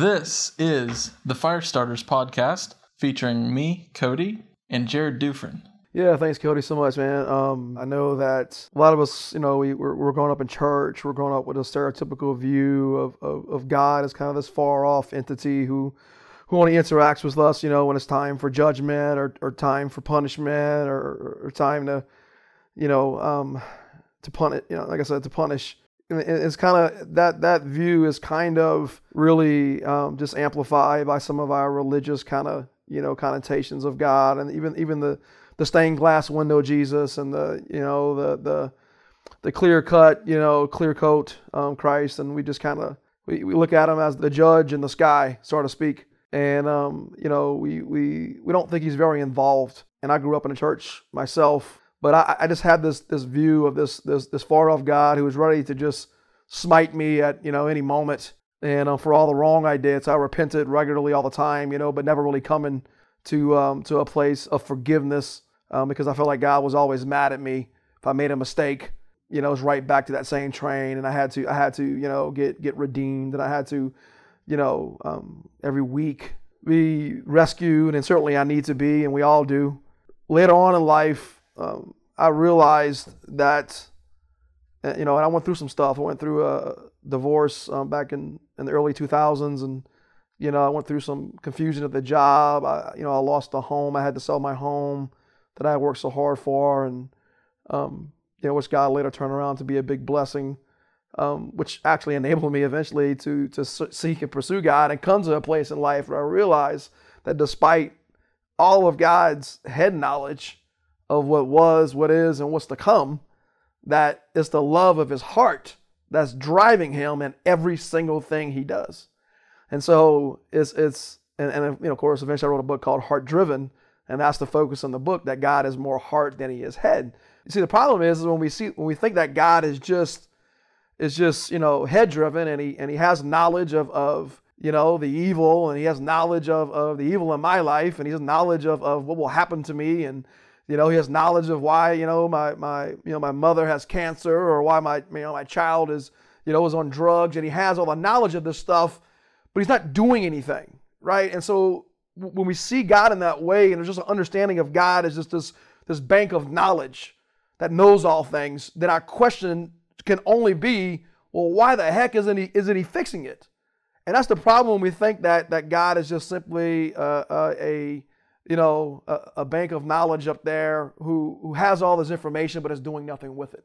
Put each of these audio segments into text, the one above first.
This is the Firestarters podcast featuring me, Cody, and Jared Dufresne. Yeah, thanks, Cody, so much, man. Um, I know that a lot of us, you know, we, we're, we're growing up in church. We're growing up with a stereotypical view of, of, of God as kind of this far off entity who who only interacts with us, you know, when it's time for judgment or, or time for punishment or, or time to, you know, um, to punish, you know, like I said, to punish. It's kind of that that view is kind of really um, just amplified by some of our religious kind of you know connotations of God and even even the the stained glass window Jesus and the you know the the the clear cut you know clear coat um, Christ. And we just kind of we, we look at him as the judge in the sky so to speak. And um, you know we we we don't think he's very involved. And I grew up in a church myself but I, I just had this this view of this this this far off God who was ready to just smite me at you know any moment and um, for all the wrong I did so I repented regularly all the time you know but never really coming to um, to a place of forgiveness um, because I felt like God was always mad at me if I made a mistake. You know, it was right back to that same train, and I had to I had to you know get get redeemed, and I had to you know um, every week be rescued, and certainly I need to be, and we all do. Later on in life, um, I realized that uh, you know, and I went through some stuff. I went through a divorce um, back in in the early 2000s, and you know, I went through some confusion at the job. I, you know, I lost a home. I had to sell my home that I worked so hard for, and um, you know, which God later turned around to be a big blessing, um, which actually enabled me eventually to to seek and pursue God and come to a place in life where I realized that despite all of God's head knowledge of what was, what is, and what's to come, that it's the love of His heart that's driving Him in every single thing He does. And so it's it's and, and you know, of course, eventually I wrote a book called Heart Driven, and that's the focus in the book that God is more heart than he is head. You see, the problem is, is when we see when we think that God is just is just you know head driven and he and he has knowledge of of you know the evil and he has knowledge of, of the evil in my life and he has knowledge of, of what will happen to me and you know he has knowledge of why you know my my you know my mother has cancer or why my you know my child is you know is on drugs and he has all the knowledge of this stuff but he's not doing anything right and so when we see God in that way, and there's just an understanding of God as just this, this bank of knowledge that knows all things, then our question can only be, well, why the heck isn't he, isn't he fixing it? And that's the problem when we think that, that God is just simply uh, uh, a, you know, a, a, bank of knowledge up there who, who has all this information but is doing nothing with it.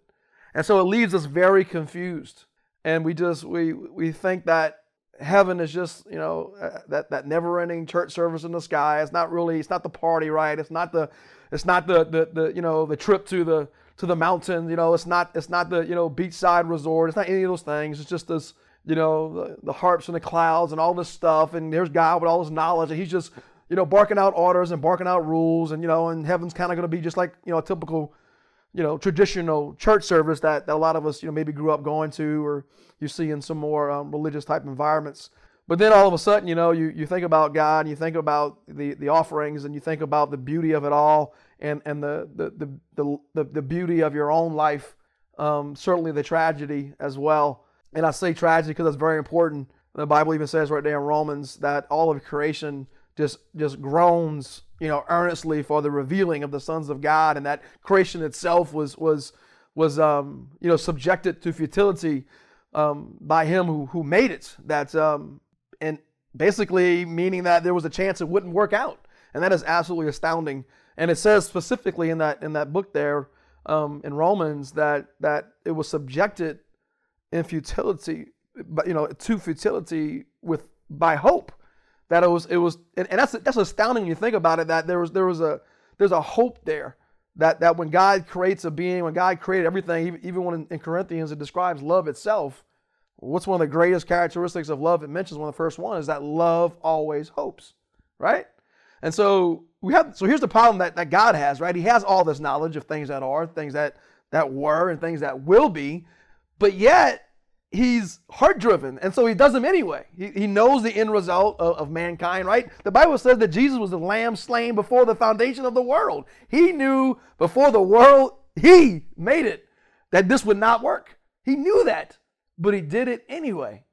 And so it leaves us very confused. And we just, we, we think that heaven is just you know uh, that that never-ending church service in the sky. It's not really. It's not the party, right? It's not the. It's not the the, the you know the trip to the to the mountains. You know, it's not it's not the you know beachside resort. It's not any of those things. It's just this you know the, the harps and the clouds and all this stuff. And there's God with all his knowledge, and he's just you know barking out orders and barking out rules. And you know, and heaven's kind of going to be just like you know a typical you know, traditional church service that, that a lot of us, you know, maybe grew up going to or you see in some more um, religious type environments. But then all of a sudden, you know, you, you think about God and you think about the, the offerings and you think about the beauty of it all and, and the, the, the, the, the beauty of your own life, um, certainly the tragedy as well. And I say tragedy because it's very important. The Bible even says right there in Romans that all of creation just just groans you know, earnestly for the revealing of the sons of God, and that creation itself was was was um, you know subjected to futility um, by Him who who made it. That um, and basically meaning that there was a chance it wouldn't work out, and that is absolutely astounding. And it says specifically in that in that book there um, in Romans that that it was subjected in futility, but you know to futility with by hope that it was it was and, and that's that's astounding when you think about it that there was there was a there's a hope there that that when God creates a being when God created everything even, when in, in Corinthians it describes love itself what's one of the greatest characteristics of love it mentions one of the first one is that love always hopes right? And so we have so here's the problem that, that God has right? He has all this knowledge of things that are things that that were and things that will be but yet he's heart driven and so he does them anyway. He, he knows the end result of, of, mankind right? The bible says that jesus was the lamb slain before the foundation of the world. He knew before the world he made it that this would not work. He knew that but he did it anyway.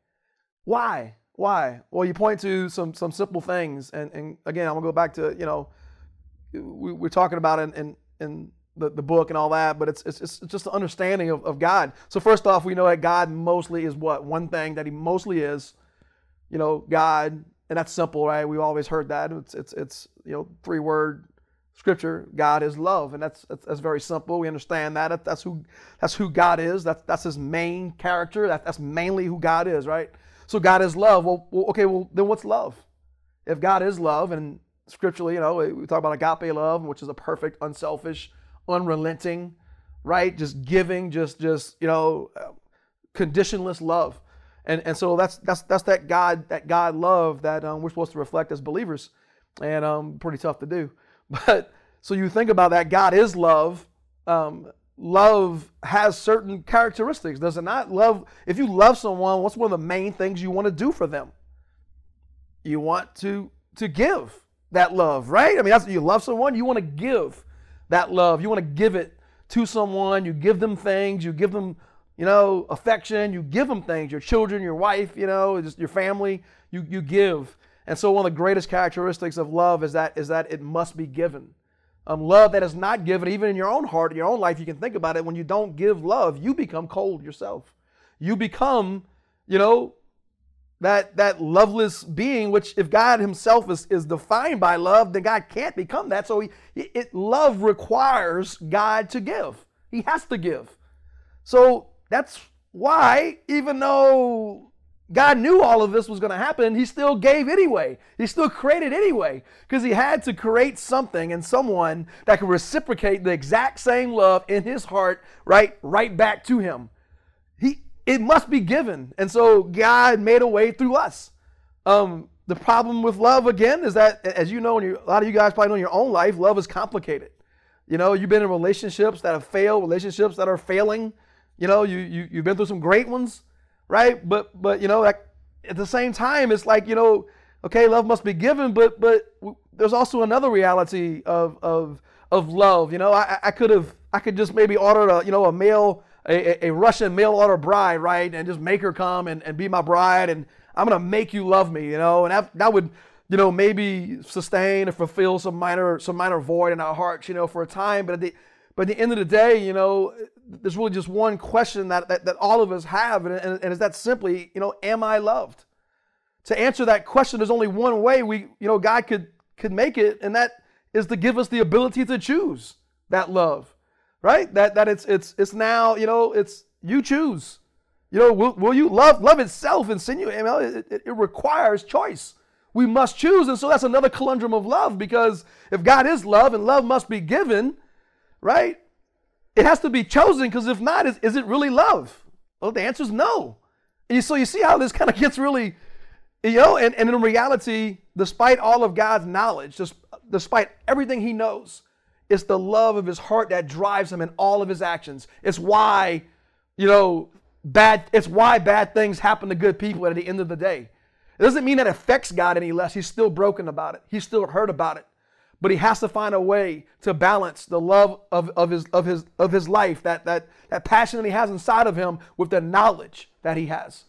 Why? Why? Well, you point to some some simple things, and and again, I'm gonna go back to you know, we, we're talking about in in, in the, the book and all that, but it's, it's, it's just an understanding of, of God. So first off, we know that God mostly is what? One thing that he mostly is, you know, God, and that's simple, right? We've always heard that. It's, it's, it's you know, three word scripture, God is love. And that's, that's, that's very simple. We understand that. That's who, that's who God is. That's, that's his main character. That, that's mainly who God is, right? So God is love. Well, okay, well, then what's love? If God is love, and scripturally, you know, we talk about agape love, which is a perfect, unselfish, unrelenting, right? Just giving, just just you know, conditionless love, and and so that's that's that's that God that God love that um, we're supposed to reflect as believers, and um, pretty tough to do, but so you think about that God is love. Um, love has certain characteristics, does it not? Love, if you love someone, what's one of the main things you want to do for them? You want to to give that love, right? I mean, that's you love someone, you want to give that love. You want to give it to someone. You give them things. You give them, you know, affection. You give them things. Your children, your wife, you know, just your family. You you give. And so one of the greatest characteristics of love is that is that it must be given. Um, love that is not given, even in your own heart, in your own life, you can think about it. When you don't give love, you become cold yourself. You become, you know, that that loveless being which if god himself is, is defined by love then god can't become that. So he, it, love requires god to give. He has to give. So that's why even though god knew all of this was going to happen he still gave anyway. He still created anyway because he had to create something and someone that could reciprocate the exact same love in his heart right right back to him it must be given. And so God made a way through us. Um, the problem with love, again, is that, as you know, and a lot of you guys probably know in your own life, love is complicated. You know, you've been in relationships that have failed, relationships that are failing. You know, you, you, you've been through some great ones, right? But, but you know, at the same time, it's like, you know, okay, love must be given, but, but there's also another reality of, of, of love. You know, I, I could have, I could just maybe order a, you know, a male a, a, Russian mail order bride, right? And just make her come and, and be my bride, and I'm gonna make you love me, you know, and that, that would, you know, maybe sustain or fulfill some minor some minor void in our hearts, you know, for a time. But at the but at the end of the day, you know, there's really just one question that that, that all of us have, and, and, and is that simply, you know, am I loved? To answer that question, there's only one way we, you know, God could could make it, and that is to give us the ability to choose that love right? That that it's it's it's now you know it's you choose. You know, will, will you love love itself insinuate? You it, it, it requires choice. We must choose, and so that's another conundrum of love because if God is love and love must be given, right? It has to be chosen because if not, is, is it really love? Well, the answer is no. And so you see how this kind of gets really, you know, and, and in reality, despite all of God's knowledge, just despite everything He knows, it's the love of his heart that drives him in all of his actions. It's why, you know, bad, it's why bad things happen to good people at the end of the day. It doesn't mean that affects God any less. He's still broken about it. He's still hurt about it. But he has to find a way to balance the love of, of, his, of, his, of his life, that, that, that passion that he has inside of him with the knowledge that he has.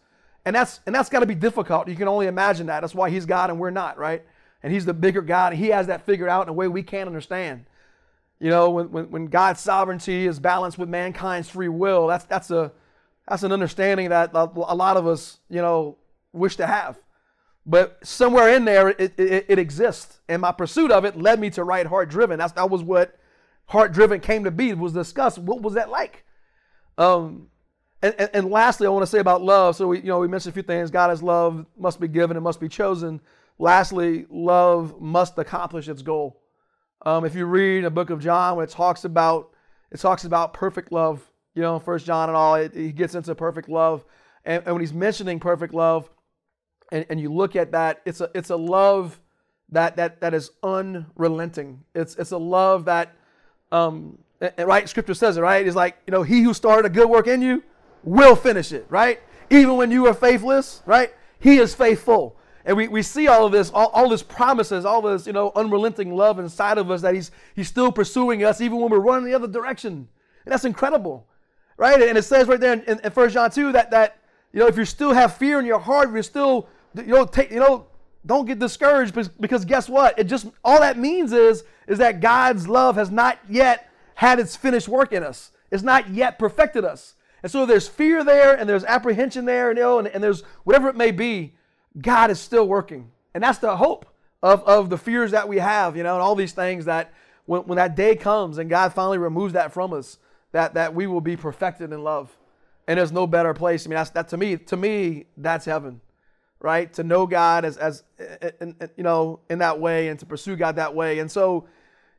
And that's, and that's got to be difficult. You can only imagine that. That's why he's God and we're not, right? And he's the bigger God. And he has that figured out in a way we can't understand. You know, when, when, when God's sovereignty is balanced with mankind's free will, that's, that's, a, that's an understanding that a, lot of us, you know, wish to have. But somewhere in there, it, it, it, exists. And my pursuit of it led me to write Heart Driven. That's, that was what Heart Driven came to be, it was discussed. What was that like? Um, and, and, and, lastly, I want to say about love. So we, you know, we mentioned a few things. God is love, must be given, and must be chosen. Lastly, love must accomplish its goal. Um, if you read a book of John, when it talks about it talks about perfect love, you know, First John and all, it, he gets into perfect love, and, and when he's mentioning perfect love, and, and you look at that, it's a it's a love that that that is unrelenting. It's it's a love that, um, and, right? Scripture says it right. It's like you know, he who started a good work in you will finish it, right? Even when you are faithless, right? He is faithful. And we, we see all of this, all, all this promises, all this, you know, unrelenting love inside of us that he's, he's still pursuing us even when we're running the other direction. And that's incredible, right? And it says right there in, in 1 John 2 that, that, you know, if you still have fear in your heart, if you're still you know, take, you know, don't get discouraged because, because guess what? It just all that means is is that God's love has not yet had its finished work in us. It's not yet perfected us. And so there's fear there and there's apprehension there and, you know, and, and there's whatever it may be, God is still working. And that's the hope of, of the fears that we have, you know, and all these things that when, when that day comes and God finally removes that from us, that, that we will be perfected in love. And there's no better place. I mean, that's, that to me, to me, that's heaven, right? To know God as, as in, in, you know, in that way and to pursue God that way. And so,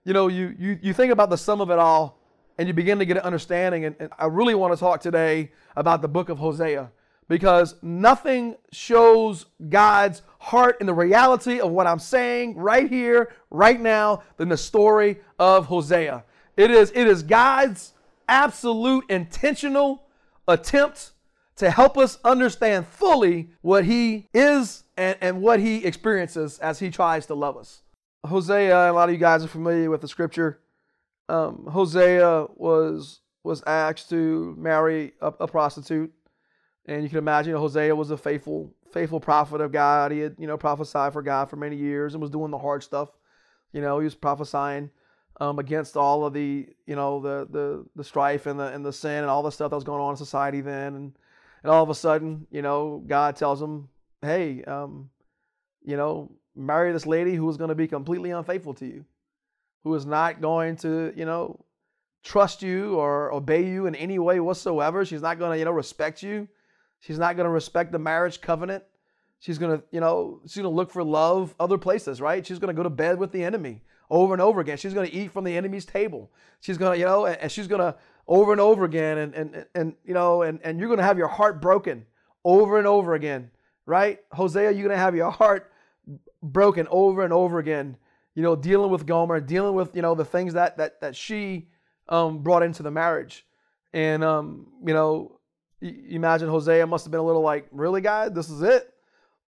you know, you, you, you think about the sum of it all and you begin to get an understanding. And, and I really want to talk today about the book of Hosea because nothing shows God's heart in the reality of what I'm saying right here, right now, than the story of Hosea. It is, it is God's absolute intentional attempt to help us understand fully what He is and, and what He experiences as He tries to love us. Hosea, a lot of you guys are familiar with the scripture. Um, Hosea was was asked to marry a, a prostitute and you can imagine Hosea was a faithful, faithful prophet of God. He had, you know, prophesied for God for many years and was doing the hard stuff. You know, he was prophesying um, against all of the, you know, the the the strife and the and the sin and all the stuff that was going on in society then. And and all of a sudden, you know, God tells him, "Hey, um, you know, marry this lady who is going to be completely unfaithful to you, who is not going to, you know, trust you or obey you in any way whatsoever. She's not going to, you know, respect you." She's not going to respect the marriage covenant. She's going to, you know, she's going to look for love other places, right? She's going to go to bed with the enemy over and over again. She's going to eat from the enemy's table. She's going to, you know, and, she's going to over and over again and and and you know, and and you're going to have your heart broken over and over again, right? Hosea, you're going to have your heart broken over and over again. You know, dealing with Gomer, dealing with you know the things that that that she um, brought into the marriage, and um, you know, you imagine Hosea must have been a little like, really, God, this is it?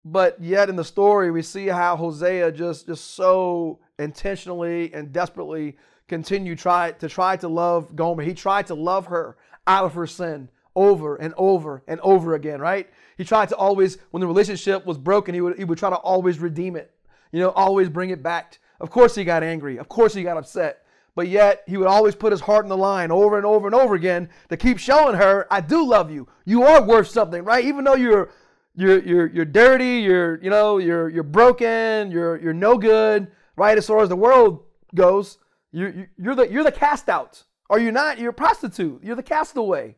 But yet in the story, we see how Hosea just, just so intentionally and desperately continued try, to try to love Gomer. He tried to love her out of her sin over and over and over again, right? He tried to always, when the relationship was broken, he would, he would try to always redeem it, you know, always bring it back. Of course he got angry. Of course he got upset but yet he would always put his heart in the line over and over and over again to keep showing her, I do love you. You are worth something, right? Even though you're you're you're you're dirty, you're you know, you're you're broken, you're you're no good, right? As far as the world goes, you you're the you're the cast out. Are you not? You're a prostitute. You're the castaway.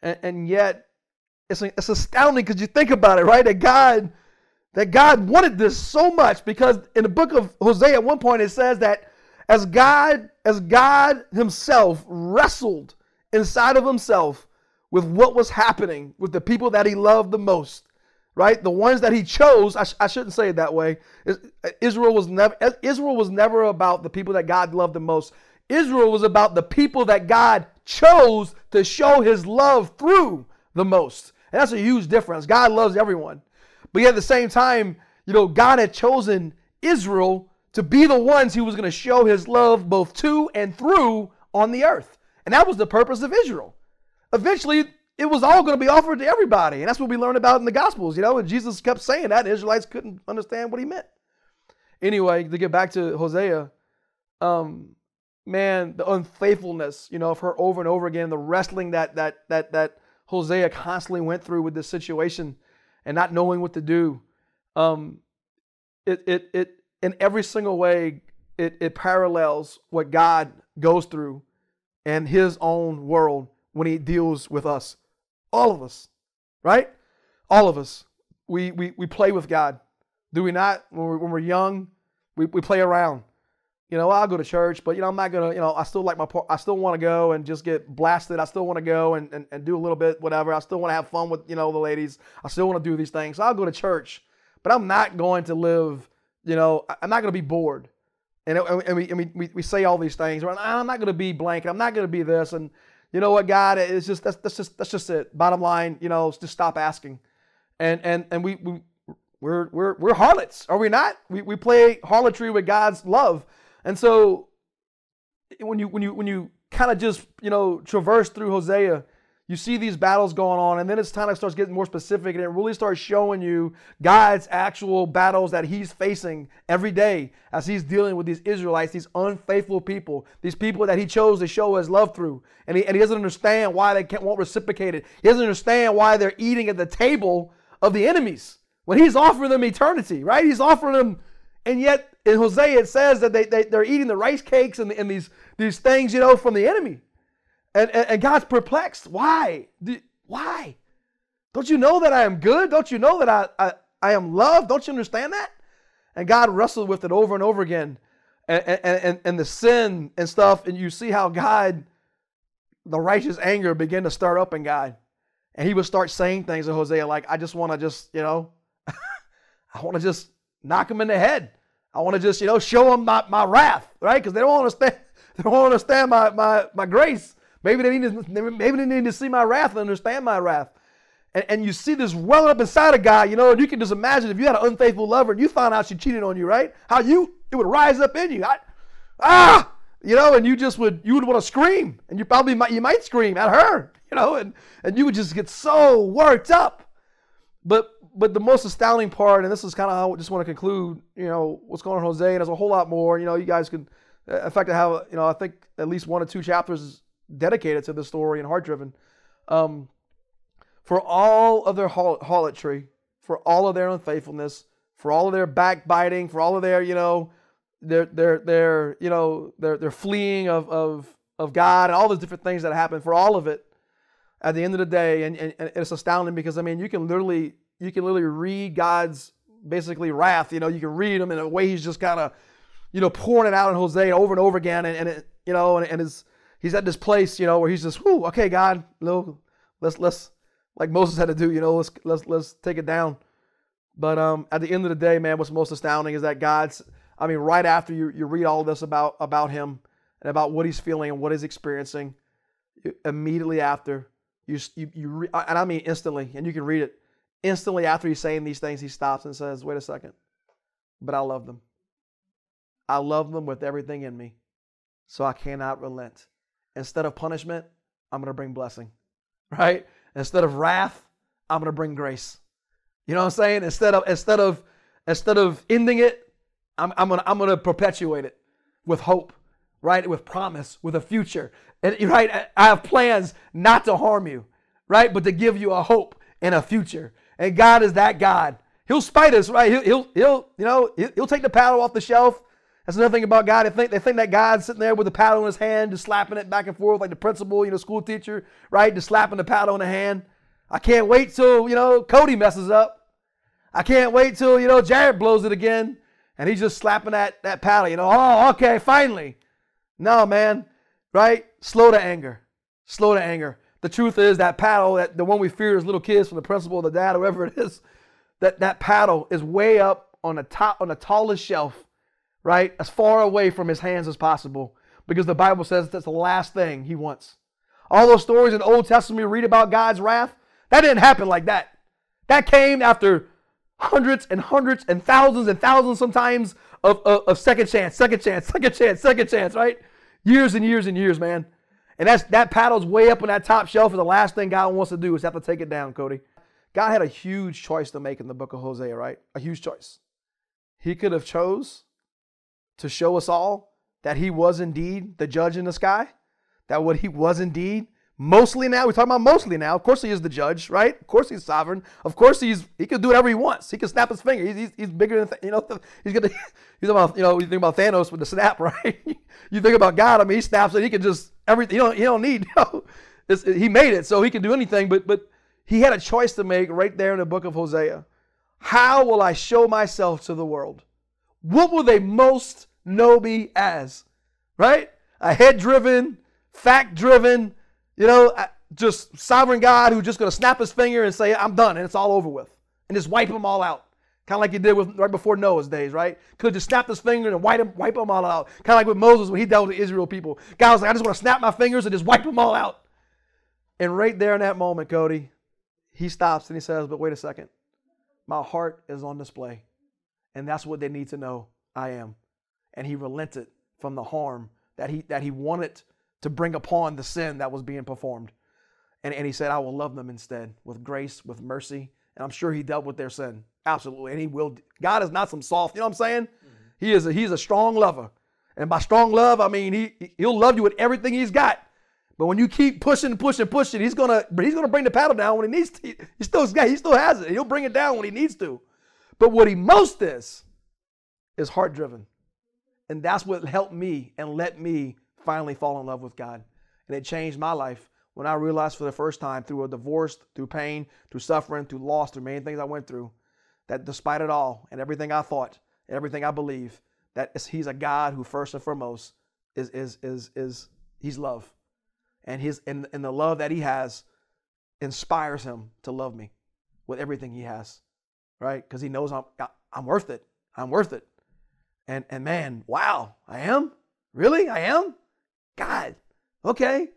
And, and yet it's it's astounding because you think about it, right? That God that God wanted this so much because in the book of Hosea at one point it says that as God, as God himself wrestled inside of himself with what was happening with the people that he loved the most, right? The ones that he chose, I, sh- I shouldn't say it that way. Israel was never Israel was never about the people that God loved the most. Israel was about the people that God chose to show his love through the most. And that's a huge difference. God loves everyone. But yet at the same time, you know, God had chosen Israel to be the ones he was going to show his love both to and through on the earth. And that was the purpose of Israel. Eventually, it was all going to be offered to everybody. And that's what we learn about in the Gospels, you know, and Jesus kept saying that, Israelites couldn't understand what he meant. Anyway, to get back to Hosea, um, man, the unfaithfulness, you know, of her over and over again, the wrestling that that that that Hosea constantly went through with this situation and not knowing what to do. Um, it it it in every single way, it, it parallels what God goes through in his own world when he deals with us. All of us, right? All of us. We, we, we play with God. Do we not? When we're, when we're young, we, we play around. You know, I'll go to church, but you know, I'm not gonna, you know, I still like my part, I still want to go and just get blasted. I still want to go and, and, and do a little bit, whatever. I still want to have fun with, you know, the ladies. I still want to do these things. So I'll go to church, but I'm not going to live you know, I'm not going to be bored. And, and, we, and we, we, say all these things. I'm not going to be blank. I'm not going to be this. And you know what, God, it's just that's, that's just that's just it. Bottom line, you know, just stop asking. And and and we we we're we're we're harlots, are we not? We we play harlotry with God's love. And so when you when you when you kind of just you know traverse through Hosea, you see these battles going on, and then it's kind of starts getting more specific, and it really starts showing you God's actual battles that He's facing every day as He's dealing with these Israelites, these unfaithful people, these people that He chose to show His love through, and He, and he doesn't understand why they can't won't reciprocate it. He doesn't understand why they're eating at the table of the enemies when He's offering them eternity, right? He's offering them, and yet in Hosea it says that they, they they're eating the rice cakes and, and these these things, you know, from the enemy. And, and, and God's perplexed. Why? Why? Don't you know that I am good? Don't you know that I, I, I am loved? Don't you understand that? And God wrestled with it over and over again. And, and, and, and the sin and stuff. And you see how God, the righteous anger began to start up in God. And he would start saying things to Hosea like, I just want to just, you know, I want to just knock him in the head. I want to just, you know, show him my, my wrath, right? Because they don't understand, they don't understand my, my, my grace. Maybe they need to, maybe they need to see my wrath and understand my wrath. And, and you see this welling up inside a guy, you know, and you can just imagine if you had an unfaithful lover and you found out she cheated on you, right? How you it would rise up in you. I, ah, you know, and you just would you would want to scream, and you probably might you might scream at her, you know, and and you would just get so worked up. But but the most astounding part, and this is kind of how I just want to conclude, you know, what's going on Hosea, and there's a whole lot more. You know, you guys can, in fact, I have, you know, I think at least one or two chapters dedicated to the story and heart driven. Um, for all of their harlotry, for all of their unfaithfulness, for all of their backbiting, for all of their, you know, their their their you know their their fleeing of of of God and all those different things that happen, for all of it, at the end of the day, and, and, and it's astounding because I mean you can literally you can literally read God's basically wrath. You know, you can read him in a way he's just kind of, you know, pouring it out in Hosea over and over again, and, and it, you know, and, and his he's at this place, you know, where he's just, whoo, okay, God, let's let's like Moses had to do, you know, let's let's let's take it down. But um, at the end of the day, man, what's most astounding is that God's, I mean, right after you you read all this about about him and about what he's feeling and what he's experiencing, immediately after you you, you re, and I mean instantly, and you can read it instantly after he's saying these things, he stops and says, "Wait a second, but I love them. I love them with everything in me, so I cannot relent." Instead of punishment, I'm going to bring blessing, right? Instead of wrath, I'm going to bring grace. You know what I'm saying? Instead of instead of instead of ending it, I'm, I'm gonna I'm gonna perpetuate it with hope, right? With promise, with a future. And right, I have plans not to harm you, right? But to give you a hope and a future. And God is that God. He'll spite us, right? He'll he'll, he'll you know he'll take the paddle off the shelf that's another thing about God. They think they think that God's sitting there with a paddle in his hand, just slapping it back and forth like the principal, you know, school teacher, right? Just slapping the paddle in the hand. I can't wait till, you know, Cody messes up. I can't wait till, you know, Jared blows it again. And he's just slapping that, that paddle, you know, oh, okay, finally. No, man, right? Slow to anger. Slow to anger. The truth is that paddle, that the one we fear as little kids from the principal, the dad, whoever it is, that that paddle is way up on the top on the tallest shelf right? As far away from his hands as possible because the Bible says that's the last thing he wants. All those stories in the Old Testament we read about God's wrath, that didn't happen like that. That came after hundreds and hundreds and thousands and thousands sometimes of, of, of second chance, second chance, second chance, second chance, right? Years and years and years, man. And that's that paddle's way up on that top shelf, and the last thing God wants to do is have to take it down, Cody. God had a huge choice to make in the book of Hosea, right? A huge choice. He could have chose to show us all that he was indeed the judge in the sky, that what he was indeed mostly now we're talking about mostly now of course he is the judge right? Of course he's sovereign. Of course he's he can do whatever he wants. He can snap his finger. He's, he's, he's bigger than you know he's gonna he's about you know you think about thanos with the snap right? You think about god i mean he snaps it he can just everything you don't, he don't need you know, he made it so he can do anything but but he had a choice to make right there in the book of hosea. How will i show myself to the world what will they most know me as? Right? A head driven, fact driven, you know, just sovereign God who's just going to snap his finger and say, I'm done, and it's all over with, and just wipe them all out. Kind of like he did with right before Noah's days, right? Could just snap his finger and wipe them, wipe them all out. Kind of like with Moses when he dealt with the Israel people. God was like, I just want to snap my fingers and just wipe them all out. And right there in that moment, Cody, he stops and he says, But wait a second. My heart is on display. And that's what they need to know I am. And he relented from the harm that he, that he wanted to bring upon the sin that was being performed. And, and he said, I will love them instead with grace, with mercy. And I'm sure he dealt with their sin. Absolutely. And he will. God is not some soft, you know what I'm saying? Mm-hmm. He is a, he's a strong lover. And by strong love, I mean he he'll love you with everything he's got. But when you keep pushing, pushing, pushing, he's gonna but he's gonna bring the paddle down when he needs to. He still he still has it. He'll bring it down when he needs to. But what he most is is heart driven, and that's what helped me and let me finally fall in love with God. And it changed my life. When I realized for the first time through a divorce, through pain, through suffering, through loss, through many things I went through, that despite it all and everything I thought, everything I believe, that He's a God who first and foremost is is is is He's love. And his and, and the love that he has inspires him to love me with everything he has right because he knows i'm i'm worth it i'm worth it and and man wow i am really i am god okay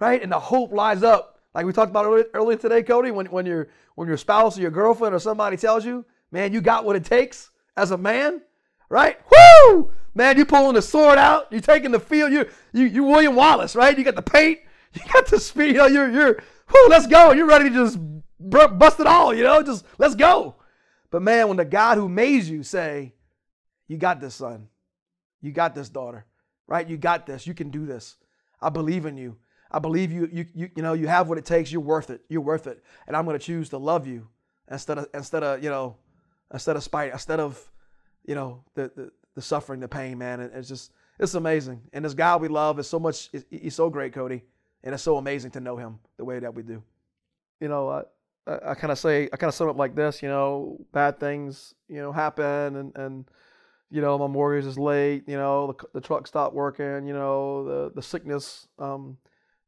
right and the hope lies up like we talked about earlier today cody when, when your when your spouse or your girlfriend or somebody tells you man you got what it takes as a man right whoo Man, you pulling the sword out. You're taking the field. You you you William Wallace, right? You got the paint. You got the speed. You know, you're you're. Whoo, let's go. You're ready to just bust it all. You know, just let's go. But man, when the God who made you say, "You got this, son. You got this, daughter. Right? You got this. You can do this. I believe in you. I believe you. You you you know you have what it takes. You're worth it. You're worth it. And I'm going to choose to love you instead of instead of you know instead of spite instead of you know the, the the suffering, the pain, man. it's just, it's amazing. And this God we love is so much, he's so great, Cody. And it's so amazing to know him the way that we do. You know, I, I, I kind of say, I kind of sum up like this, you know, bad things, you know, happen and, and, you know, my mortgage is late, you know, the, the truck stopped working, you know, the, the sickness, um,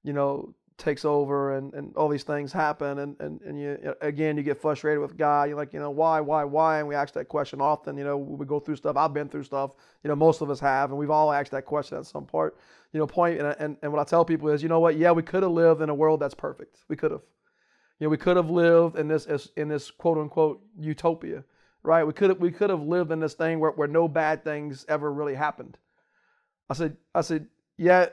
you know, takes over and, and all these things happen and, and, and you again you get frustrated with God you're like you know why why why and we ask that question often you know we go through stuff I've been through stuff you know most of us have and we've all asked that question at some part you know point and, and, and what I tell people is you know what yeah we could have lived in a world that's perfect we could have you know we could have lived in this in this quote unquote utopia right we could have we could have lived in this thing where, where no bad things ever really happened I said I said yeah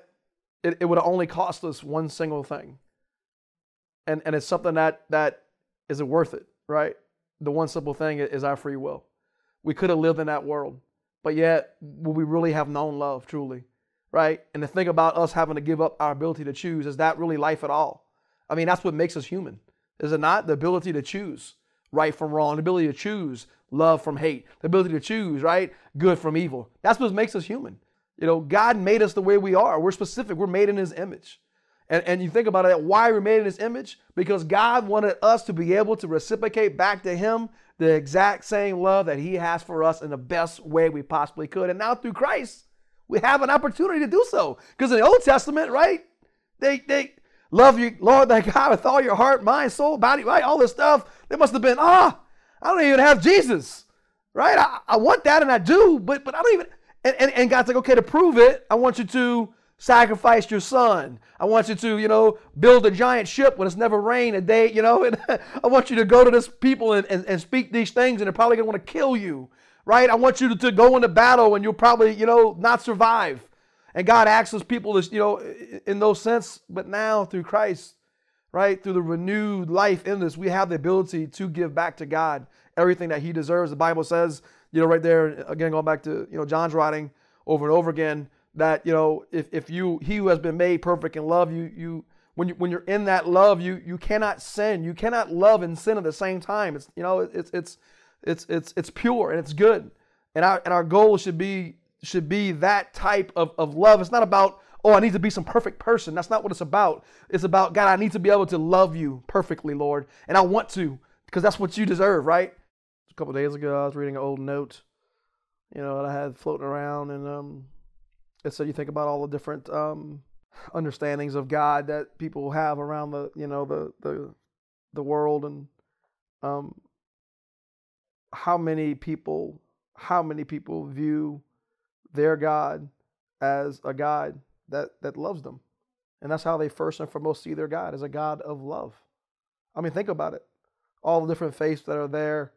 it, it would have only cost us one single thing. And and it's something that that is it worth it, right? The one simple thing is our free will. We could have lived in that world, but yet would we really have known love truly, right? And to think about us having to give up our ability to choose, is that really life at all? I mean, that's what makes us human, is it not? The ability to choose right from wrong, the ability to choose love from hate, the ability to choose, right, good from evil. That's what makes us human. You know, God made us the way we are. We're specific. We're made in His image. And, and you think about it, why we're made in His image? Because God wanted us to be able to reciprocate back to Him the exact same love that He has for us in the best way we possibly could. And now through Christ, we have an opportunity to do so. Because in the Old Testament, right, they they love you, Lord thy God, with all your heart, mind, soul, body, right, all this stuff. They must have been, ah, I don't even have Jesus, right? I, I want that and I do, but but I don't even. And, and, and God's like, okay, to prove it, I want you to sacrifice your son. I want you to, you know, build a giant ship when it's never rained a day, you know, and I want you to go to this people and, and, and speak these things and they're probably gonna want to kill you, right? I want you to, to go into battle and you'll probably, you know, not survive. And God asks those people to, you know, in those sense, but now through Christ, right, through the renewed life in this, we have the ability to give back to God everything that He deserves. The Bible says you know, right there, again, going back to, you know, John's writing over and over again that, you know, if, if you, he who has been made perfect in love, you, you, when you, when you're in that love, you, you cannot sin. You cannot love and sin at the same time. It's, you know, it's, it's, it's, it's, it's pure and it's good. And our, and our goal should be, should be that type of, of love. It's not about, oh, I need to be some perfect person. That's not what it's about. It's about, God, I need to be able to love you perfectly, Lord. And I want to, because that's what you deserve, right? a couple days ago, I was reading an old note, you know, that I had floating around, and um, it said you think about all the different um, understandings of God that people have around the, you know, the the the world, and um, how many people, how many people view their God as a God that that loves them, and that's how they first and foremost see their God as a God of love. I mean, think about it. All the different faiths that are there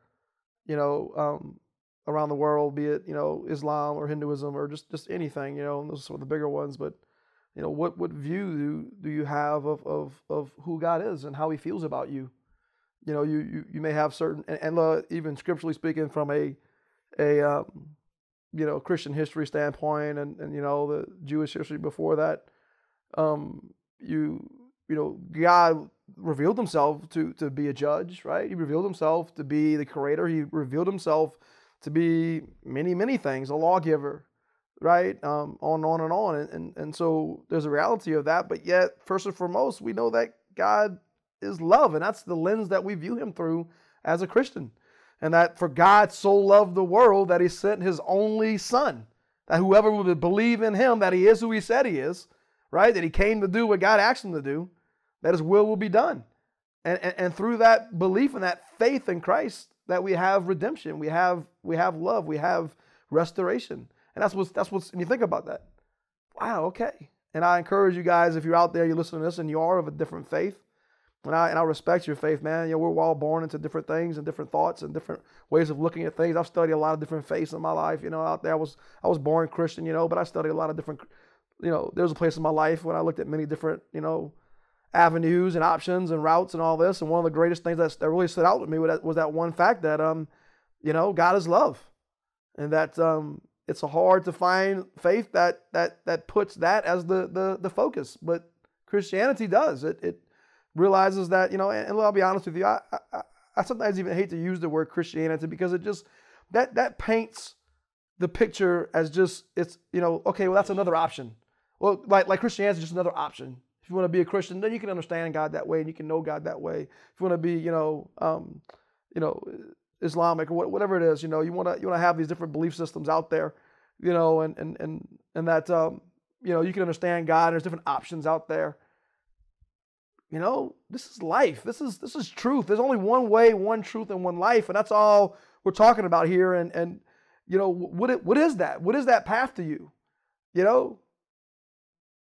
you know, um, around the world, be it you know Islam or Hinduism or just just anything. You know, those are some of the bigger ones. But You know, what what view do, do you have of, of of who God is and how He feels about you? You know, you you, you may have certain and, and uh, even scripturally speaking, from a a um, you know Christian history standpoint and and you know the Jewish history before that, um, you you know God revealed Himself to to be a judge, right? He revealed Himself to be the creator. He revealed Himself to be many many things, a lawgiver, right? Um, on and on and on, and, and and so there's a reality of that. But yet, first and foremost, we know that God is love, and that's the lens that we view Him through as a Christian and that for God so loved the world that he sent his only son, that whoever would believe in him, that he is who he said he is, right? That he came to do what God asked him to do, that his will will be done. And, and, and through that belief and that faith in Christ, that we have redemption, we have we have love, we have restoration. And that's what's that's what's and you think about that. Wow, okay. And I encourage you guys, if you're out there, you're listening to this and you are of a different faith, and I, and I respect your faith, man. You know, we're all born into different things and different thoughts and different ways of looking at things. I've studied a lot of different faiths in my life. You know, out there, I was I was born Christian, you know, but I studied a lot of different. You know, there was a place in my life when I looked at many different, you know, avenues and options and routes and all this. And one of the greatest things that, that really stood out to me was that, was that one fact that, um, you know, God is love, and that um, it's hard to find faith that that that puts that as the the the focus, but Christianity does. It it realizes that, you know, and, and I'll be honest with you, I, I, I sometimes even hate to use the word Christianity because it just, that, that paints the picture as just, it's, you know, okay, well, that's another option. Well, like, like Christianity is just another option. If you want to be a Christian, then you can understand God that way and you can know God that way. If you want to be, you know, um, you know, Islamic or whatever it is, you know, you want to you want to have these different belief systems out there, you know, and and and and that um, you know you can understand God. And There's different options out there, you know, this is life. This is this is truth. There's only one way, one truth, and one life, and that's all we're talking about here. And and you know, what it, what is that? What is that path to you? You know,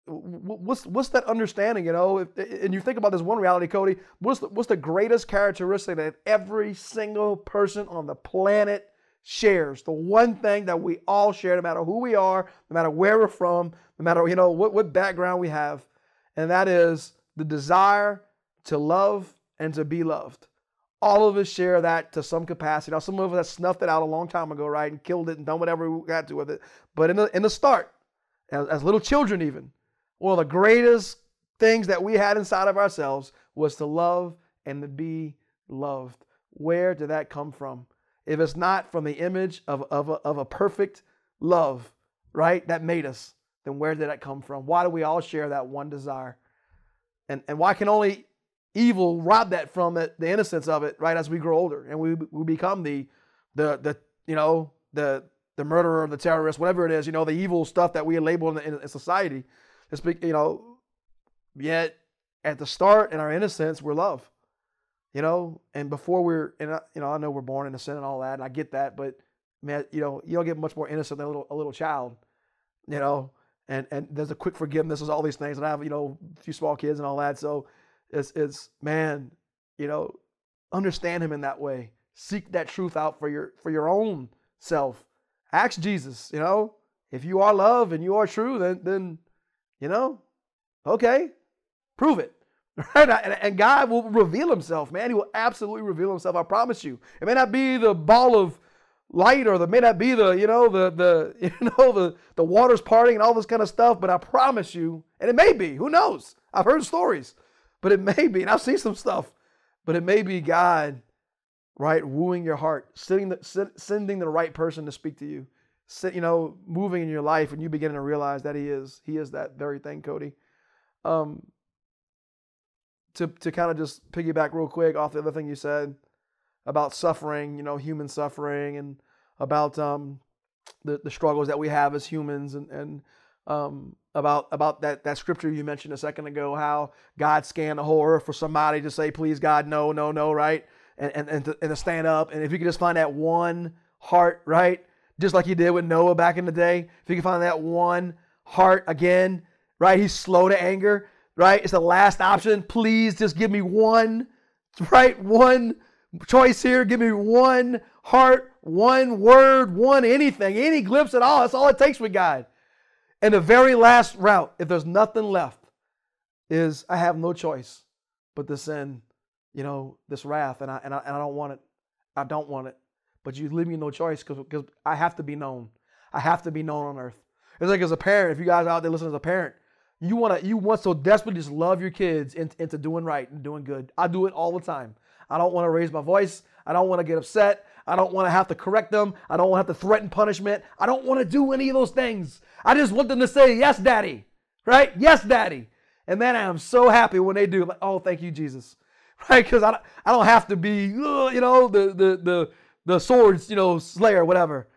what's what's that understanding? You know, if, and you think about this one reality, Cody. What's the, what's the greatest characteristic that every single person on the planet shares? The one thing that we all share, no matter who we are, no matter where we're from, no matter you know what what background we have, and that is the desire to love and to be loved. All of us share that to some capacity. Now, some of us have snuffed it out a long time ago, right, and killed it and done whatever we got to with it. But in the in the start, as, as little children, even one of the greatest things that we had inside of ourselves was to love and to be loved. Where did that come from? If it's not from the image of, of, a, of a perfect love, right, that made us, then where did that come from? Why do we all share that one desire? And, and why can only evil rob that from it, the innocence of it, right, as we grow older and we, we become the, the, the, you know, the, the murderer, the terrorist, whatever it is, you know, the evil stuff that we label in, in, in society. It's, you know, yet at the start in our innocence, we're love, you know, and before we're, and you know, I know we're born into sin and all that, and I get that, but man, you know, you don't get much more innocent than a little, a little child, you know, and and there's a quick forgiveness. There's all these things, and I have you know a few small kids and all that. So it's it's man, you know, understand Him in that way. Seek that truth out for your for your own self. Ask Jesus. You know, if you are love and you are true, then then you know, okay, prove it. Right? And, and God will reveal Himself, man. He will absolutely reveal Himself. I promise you. It may not be the ball of light or the may not be the you know the the you know the the waters parting and all this kind of stuff but i promise you and it may be who knows? I've heard stories but it may be and i've seen some stuff but it may be god right wooing your heart sending the, sending the right person to speak to you you know moving in your life and you beginning to realize that he is he is that very thing cody. Um to to kind of just piggyback real quick off the other thing you said about suffering, you know, human suffering, and about um, the the struggles that we have as humans, and and um, about about that that scripture you mentioned a second ago, how God scanned the whole earth for somebody to say, "Please, God, no, no, no," right? And and and to, and to stand up, and if you could just find that one heart, right, just like you did with Noah back in the day, if you can find that one heart again, right? He's slow to anger, right? It's the last option. Please, just give me one, right? One choice here. Give me one heart, one word, one anything, any glimpse at all. That's all it takes with God. And the very last route, if there's nothing left, is I have no choice but to send, you know, this wrath, and I and I, and I don't want it. I don't want it. But you leave me no choice because I have to be known. I have to be known on earth. It's like as a parent, if you guys out there listening as a parent, you want to you want so desperately just love your kids into, into doing right and doing good. I do it all the time. I don't want to raise my voice. I don't want to get upset. I don't want to have to correct them. I don't want to have to threaten punishment. I don't want to do any of those things. I just want them to say, Yes, daddy. Right? Yes, daddy. And man, I am so happy when they do. Like, oh, thank you, Jesus. Right? Because I, don't, I don't have to be, uh, you know, the the the the swords, you know, slayer, whatever.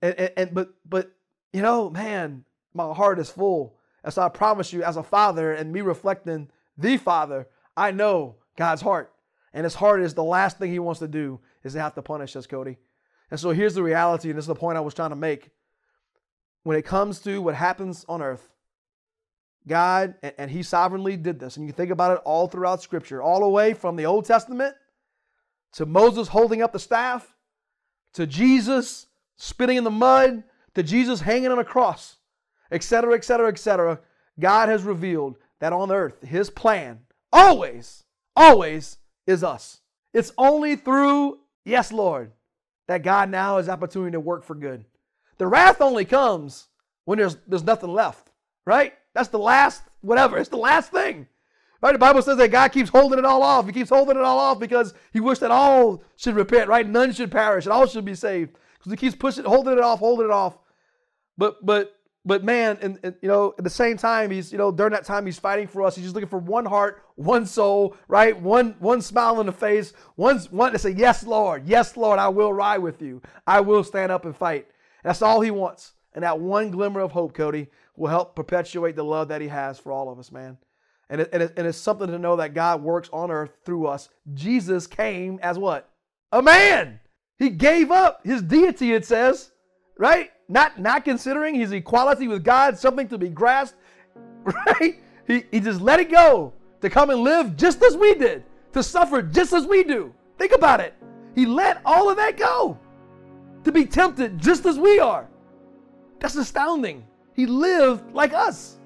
And, and, and but but you know, man, my heart is full. And so I promise you, as a father and me reflecting the father, I know God's heart. And his heart is the last thing he wants to do is to have to punish us, Cody. And so here's the reality, and this is the point I was trying to make. When it comes to what happens on earth, God, and, and He sovereignly did this, and you think about it all throughout Scripture, all the way from the Old Testament to Moses holding up the staff, to Jesus spitting in the mud, to Jesus hanging on a cross, etc., etc., etc. God has revealed that on earth, His plan always, always is us. It's only through, yes, Lord, that God now has opportunity to work for good. The wrath only comes when there's, there's nothing left, right? That's the last, whatever. It's the last thing. Right? The Bible says that God keeps holding it all off. He keeps holding it all off because he wished that all should repent, right? None should perish and all should be saved. Because he keeps pushing, holding it off, holding it off. But but but man, and, and, you know, at the same time, he's you know during that time he's fighting for us. He's just looking for one heart, one soul, right? One one smile on the face, one one to say, "Yes, Lord, yes, Lord, I will ride with you. I will stand up and fight." That's all he wants, and that one glimmer of hope, Cody, will help perpetuate the love that He has for all of us, man. And, it, and, it, and it's something to know that God works on earth through us. Jesus came as what? A man. He gave up his deity, it says, right? Not, not considering his equality with God something to be grasped, right? He, he just let it go to come and live just as we did, to suffer just as we do. Think about it. He let all of that go to be tempted just as we are. That's astounding. He lived like us.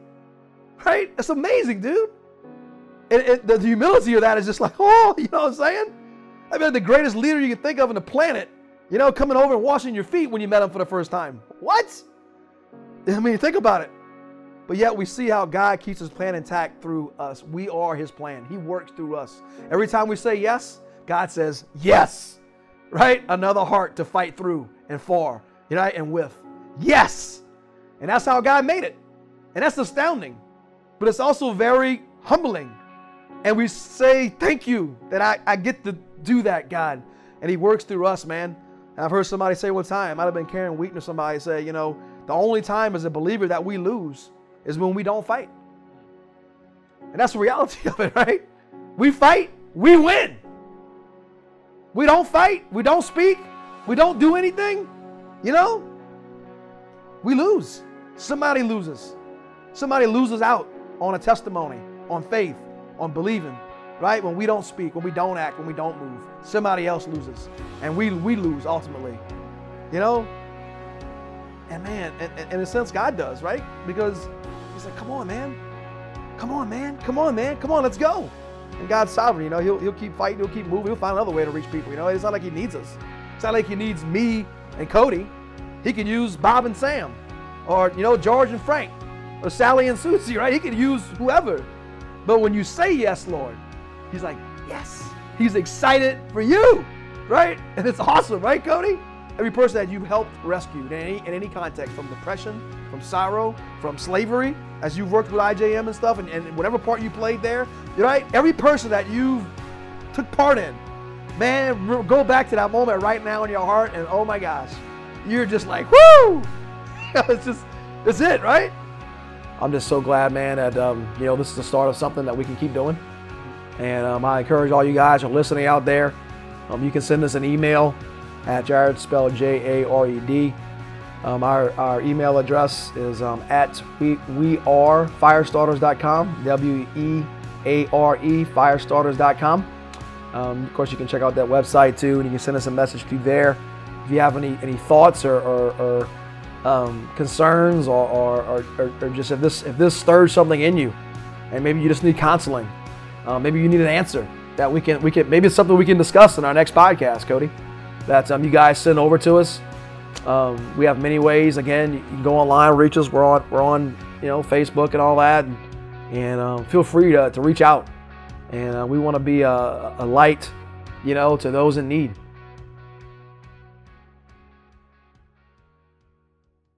Right? That's amazing, dude. And, and the humility of that is just like, oh, you know what I'm saying? I mean, the greatest leader you can think of on the planet, you know, coming over and washing your feet when you met him for the first time. What? I mean, think about it. But yet we see how God keeps his plan intact through us. We are his plan. He works through us. Every time we say yes, God says yes. Right? Another heart to fight through and for, you know, and with. Yes. And that's how God made it. And that's astounding. But it's also very humbling. And we say, Thank you that I, I get to do that, God. And He works through us, man. And I've heard somebody say one time, I might have been carrying Wheaton or somebody say, you know, the only time as a believer that we lose is when we don't fight. And that's the reality of it, right? We fight, we win. We don't fight, we don't speak, we don't do anything, you know, we lose. Somebody loses. Somebody loses out on a testimony, on faith, on believing, right? When we don't speak, when we don't act, when we don't move, somebody else loses. And we, we lose ultimately. You know? And man, and, in a sense, God does, right? Because He's like, come on, man. Come on, man. Come on, man. Come on, let's go. And God's sovereign, you know, he'll, he'll keep fighting, he'll keep moving, he'll find another way to reach people, you know. It's not like he needs us. It's not like he needs me and Cody. He can use Bob and Sam or you know George and Frank or Sally and Susie, right? He could use whoever. But when you say yes, Lord, he's like, yes. He's excited for you, right? And it's awesome, right, Cody? Every person that you've helped rescue in any, in any context, from depression, from sorrow, from slavery, as you've worked with IJM and stuff, and, and whatever part you played there, right? Every person that you've took part in, man, go back to that moment right now in your heart, and oh my gosh, you're just like, whoo! it's just, it's it, right? I'm just so glad, man, that um, you know this is the start of something that we can keep doing. And um, I encourage all you guys who are listening out there. Um, you can send us an email at Jared, spelled J-A-R-E-D. Um, our, our email address is um, at we, we are firestarters.com, W-E-A-R-E, firestarters.com. Um, of course, you can check out that website too, and you can send us a message through there. If you have any, any thoughts or, or, or um, concerns or, or, or, or, just if this if this stirs something in you, and maybe you just need counseling, uh, maybe you need an answer that we can we can maybe it's something we can discuss in our next podcast, Cody. That um, you guys send over to us. Um, we have many ways. Again, you can go online, reach us. We're on we're on you know Facebook and all that, and, and um, feel free to, to reach out. And uh, we want to be a, a light, you know, to those in need.